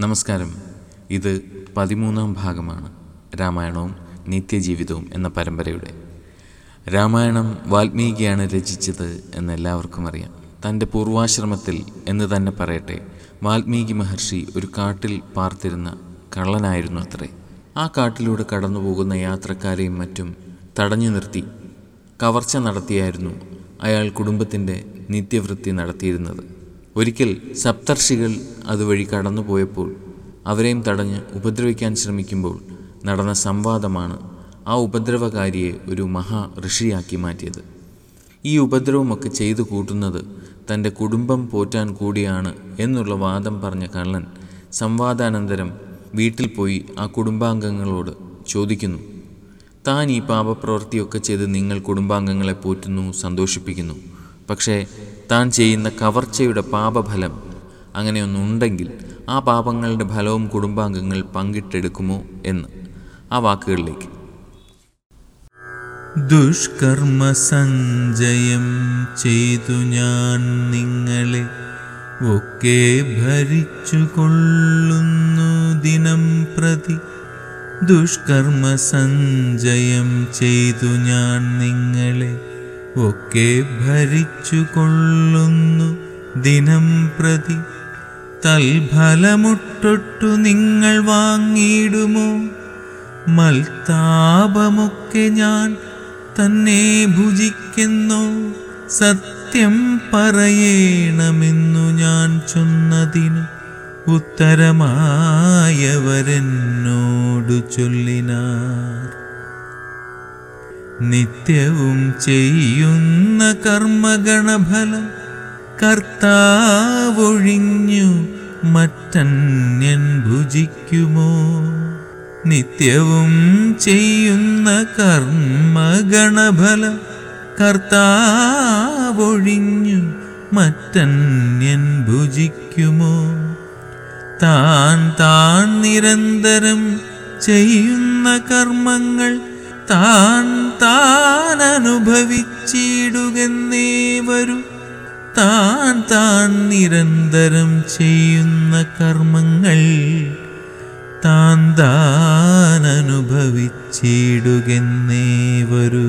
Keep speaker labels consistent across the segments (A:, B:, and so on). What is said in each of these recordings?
A: നമസ്കാരം. ഇത് പതിമൂന്നാം ഭാഗമാണ്. രാമായണവും നിത്യജീവിതവും എന്ന പരമ്പരയുടെ. രാമായണം വാൽമീകിയാണ് രചിച്ചത് എന്ന് എല്ലാവർക്കും അറിയാം. തന്റെ പൂർവാശ്രമത്തിൽ എന്ന് തന്നെ പറയട്ടെ വാൽമീകി മഹർഷി ഒരു കാട്ടിൽ പാർത്തിരുന്ന കള്ളനായിരുന്നു അത്രേ. ആ കാട്ടിലൂടെ കടന്നു പോകുന്ന യാത്രക്കാരെയും മറ്റും തടഞ്ഞു നിർത്തി കവർച്ച നടത്തിയായിരുന്നു അയാൾ കുടുംബത്തിന്റെ നിത്യവൃത്തി നടത്തിയിരുന്നത്. ഒരിക്കൽ സപ്തർഷികൾ അതുവഴി കടന്നു പോയപ്പോൾ അവരെയും തടഞ്ഞ് ഉപദ്രവിക്കാൻ ശ്രമിക്കുമ്പോൾ നടന്ന സംവാദമാണ് ആ ഉപദ്രവകാരിയെ ഒരു മഹാ ഋഷിയാക്കി മാറ്റിയത്. ഈ ഉപദ്രവമൊക്കെ ചെയ്തു കൂട്ടുന്നത് തന്റെ കുടുംബം പോറ്റാൻ കൂടിയാണ് എന്നുള്ള വാദം പറഞ്ഞ കള്ളൻ സംവാദാനന്തരം വീട്ടിൽ പോയി ആ കുടുംബാംഗങ്ങളോട് ചോദിക്കുന്നു. താൻ ഈ പാപപ്രവൃത്തിയൊക്കെ ചെയ്ത് നിങ്ങൾ കുടുംബാംഗങ്ങളെ പോറ്റുന്നു സന്തോഷിപ്പിക്കുന്നു. പക്ഷേ താൻ ചെയ്യുന്ന കവർച്ചയുടെ പാപഫലം അങ്ങനെയൊന്നുണ്ടെങ്കിൽ ആ പാപങ്ങളുടെ ഫലവും കുടുംബാംഗങ്ങൾ പങ്കിട്ടെടുക്കുമോ എന്ന് ആ വാക്കുകളിലേക്ക്.
B: ദുഷ്കർമ്മ സഞ്ജയം ചെയ്തു ഞാൻ നിങ്ങളെ ഒക്കെ ഭരിച്ചു കൊള്ളുന്നു ദിനം പ്രതി. ദുഷ്കർമ്മ സഞ്ജയം ചെയ്തു ഞാൻ നിങ്ങളെ ഒക്കെ ഭരിച്ചു കൊള്ളുന്നു ദിനം പ്രതി. തൽഫലമുട്ടൊട്ടു നിങ്ങൾ വാങ്ങിയിടുമോ? മൽത്താപമൊക്കെ ഞാൻ തന്നെ ഭുജിക്കുന്നു. സത്യം പറയണമെന്നു ഞാൻ ചൊന്നതിന് ഉത്തരമായവരെന്നോടു ചൊല്ലിനാർ. നിത്യവും ചെയ്യുന്ന കർമ്മഗണഫലം കർത്താവൊഴിഞ്ഞു മറ്റന്യൻ ഭുജിക്കുമോ? നിത്യവും ചെയ്യുന്ന കർമ്മഗണഫലം കർത്താവൊഴിഞ്ഞു മറ്റന്യൻ ഭുജിക്കുമോ? താൻ താൻ നിരന്തരം ചെയ്യുന്ന കർമ്മങ്ങൾ താൻ താൻ അനുഭവിച്ചിടുകെന്നേ വരൂ താൻ താൻ നിരന്തരം ചെയ്യുന്ന കർമ്മങ്ങൾ താൻ അനുഭവിച്ചിടുകെന്നേ വരൂ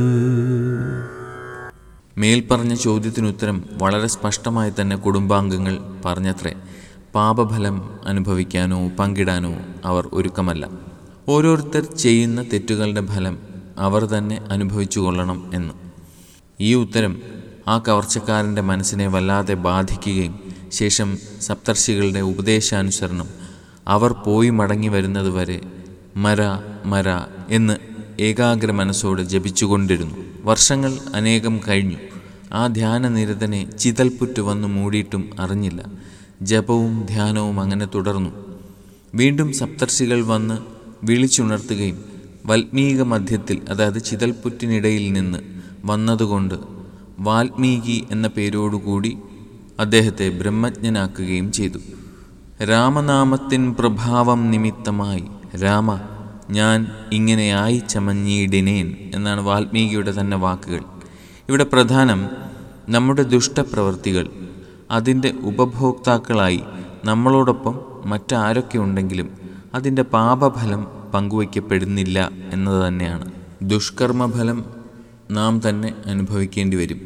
A: മേൽപ്പറഞ്ഞ ചോദ്യത്തിനുത്തരം വളരെ സ്പഷ്ടമായി തന്നെ കുടുംബാംഗങ്ങൾ പറഞ്ഞത്രേ പാപഫലം അനുഭവിക്കാനോ പങ്കിടാനോ അവർ ഒരുക്കമല്ല. ഓരോരുത്തർ ചെയ്യുന്ന തെറ്റുകളുടെ ഫലം അവർ തന്നെ അനുഭവിച്ചു കൊള്ളണം എന്ന്. ഈ ഉത്തരം ആ കവർച്ചക്കാരന്റെ മനസ്സിനെ വല്ലാതെ ബാധിക്കുകയും ശേഷം സപ്തർഷികളുടെ ഉപദേശാനുസരണം അവർ പോയി മടങ്ങി വരുന്നതുവരെ മര മര എന്ന് ഏകാഗ്ര മനസ്സോടെ ജപിച്ചുകൊണ്ടിരുന്നു. വർഷങ്ങൾ അനേകം കഴിഞ്ഞു. ആ ധ്യാനനിരതനെ ചിതൽപുറ്റു വന്ന് മൂടിയിട്ടും അറിഞ്ഞില്ല. ജപവും ധ്യാനവും അങ്ങനെ തുടർന്നു. വീണ്ടും സപ്തർഷികൾ വന്ന് വിളിച്ചുണർത്തുകയും വൽമീക മധ്യത്തിൽ അതായത് ചിതൽപുറ്റിനിടയിൽ നിന്ന് വന്നതുകൊണ്ട് വാൽമീകി എന്ന പേരോടുകൂടി അദ്ദേഹത്തെ ബ്രഹ്മജ്ഞനാക്കുകയും ചെയ്തു. രാമനാമത്തിൻ പ്രഭാവം നിമിത്തമായി രാമ ഞാൻ ഇങ്ങനെയായി ചമഞ്ഞിടിനേൻ എന്നാണ് വാൽമീകിയുടെ തന്നെ വാക്കുകൾ. ഇവിടെ പ്രധാനം നമ്മുടെ ദുഷ്ടപ്രവൃത്തികൾ അതിന്റെ ഉപഭോക്താക്കളായി നമ്മളോടൊപ്പം മറ്റാരൊക്കെ ഉണ്ടെങ്കിലും അതിന്റെ പാപഫലം പങ്കുവയ്ക്കപ്പെടുന്നില്ല എന്നത് തന്നെയാണ്. ദുഷ്കർമ്മഫലം നാം തന്നെ അനുഭവിക്കേണ്ടി വരും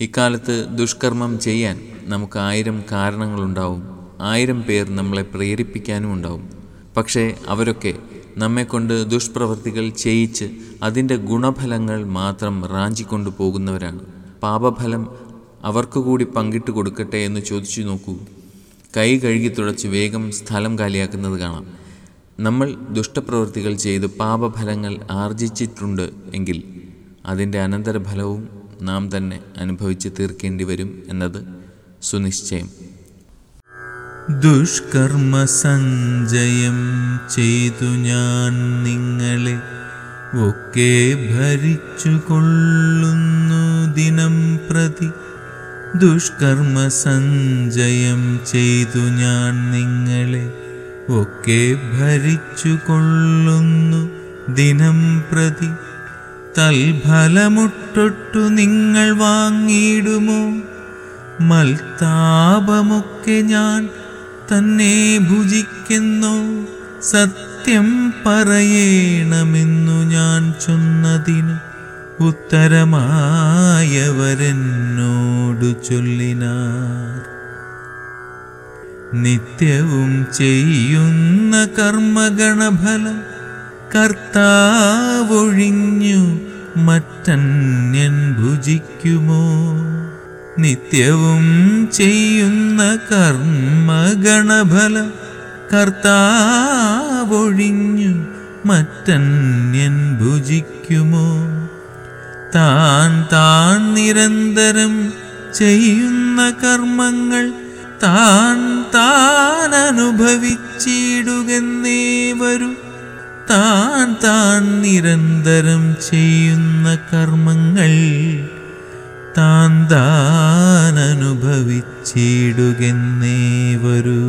A: ഇക്കാലത്ത് ദുഷ്കർമ്മം ചെയ്യാൻ നമുക്ക് ആയിരം കാരണങ്ങളുണ്ടാവും. ആയിരം പേർ നമ്മളെ പ്രേരിപ്പിക്കാനും ഉണ്ടാവും. പക്ഷേ അവരൊക്കെ നമ്മെക്കൊണ്ട് ദുഷ്പ്രവൃത്തികൾ ചെയ്യിച്ച് അതിന്റെ ഗുണഫലങ്ങൾ മാത്രം റാഞ്ചിക്കൊണ്ടു പോകുന്നവരാണ്. പാപഫലം അവർക്ക് കൂടി പങ്കിട്ട് കൊടുക്കട്ടെ എന്ന് ചോദിച്ചു നോക്കൂ. കൈ കഴുകി തുടച്ച് വേഗം സ്ഥലം കാലിയാക്കുന്നത് കാണാം. നമ്മൾ ദുഷ്ടപ്രവൃത്തികൾ ചെയ്ത് പാപഫലങ്ങൾ ആർജിച്ചിട്ടുണ്ട് എങ്കിൽ അതിന്റെ അനന്തരഫലവും നാം തന്നെ അനുഭവിച്ച് തീർക്കേണ്ടി വരും എന്നത് സുനിശ്ചയം.
B: ദുഷ്കർമ്മ സഞ്ജയം ചെയ്തു ഞാൻ നിങ്ങളെ ഒക്കെ ഭരിച്ചു കൊള്ളുന്നു ദിനം പ്രതി. ദുഷ്കർമ്മ സഞ്ജയം ചെയ്തു ഞാൻ നിങ്ങളെ ഒക്കെ ഭരിച്ചു കൊള്ളുന്നു ദിനം പ്രതി. തൽഫലമുട്ടൊട്ടു നിങ്ങൾ വാങ്ങിയിടുമോ? മൽത്താപമൊക്കെ ഞാൻ തന്നെ ഭുജിക്കുന്നു. സത്യം പറയണമെന്നു ഞാൻ ചൊന്നതിന് ഉത്തരമായവരെന്നോടു ചൊല്ലിനാർ. നിത്യവും ചെയ്യുന്ന കർമ്മഗണഫലം കർത്താവൊഴിഞ്ഞു മറ്റന്യൻ ഭുജിക്കുമോ? നിത്യവും ചെയ്യുന്ന കർമ്മഗണഫലം കർത്താവൊഴിഞ്ഞു മറ്റന്യൻ ഭുജിക്കുമോ? താൻ താൻ നിരന്തരം ചെയ്യുന്ന കർമ്മങ്ങൾ താൻ താൻ അനുഭവിച്ചിടുകെന്നേ വരൂ താൻ താൻ നിരന്തരം ചെയ്യുന്ന കർമ്മങ്ങൾ താൻ താൻ വരൂ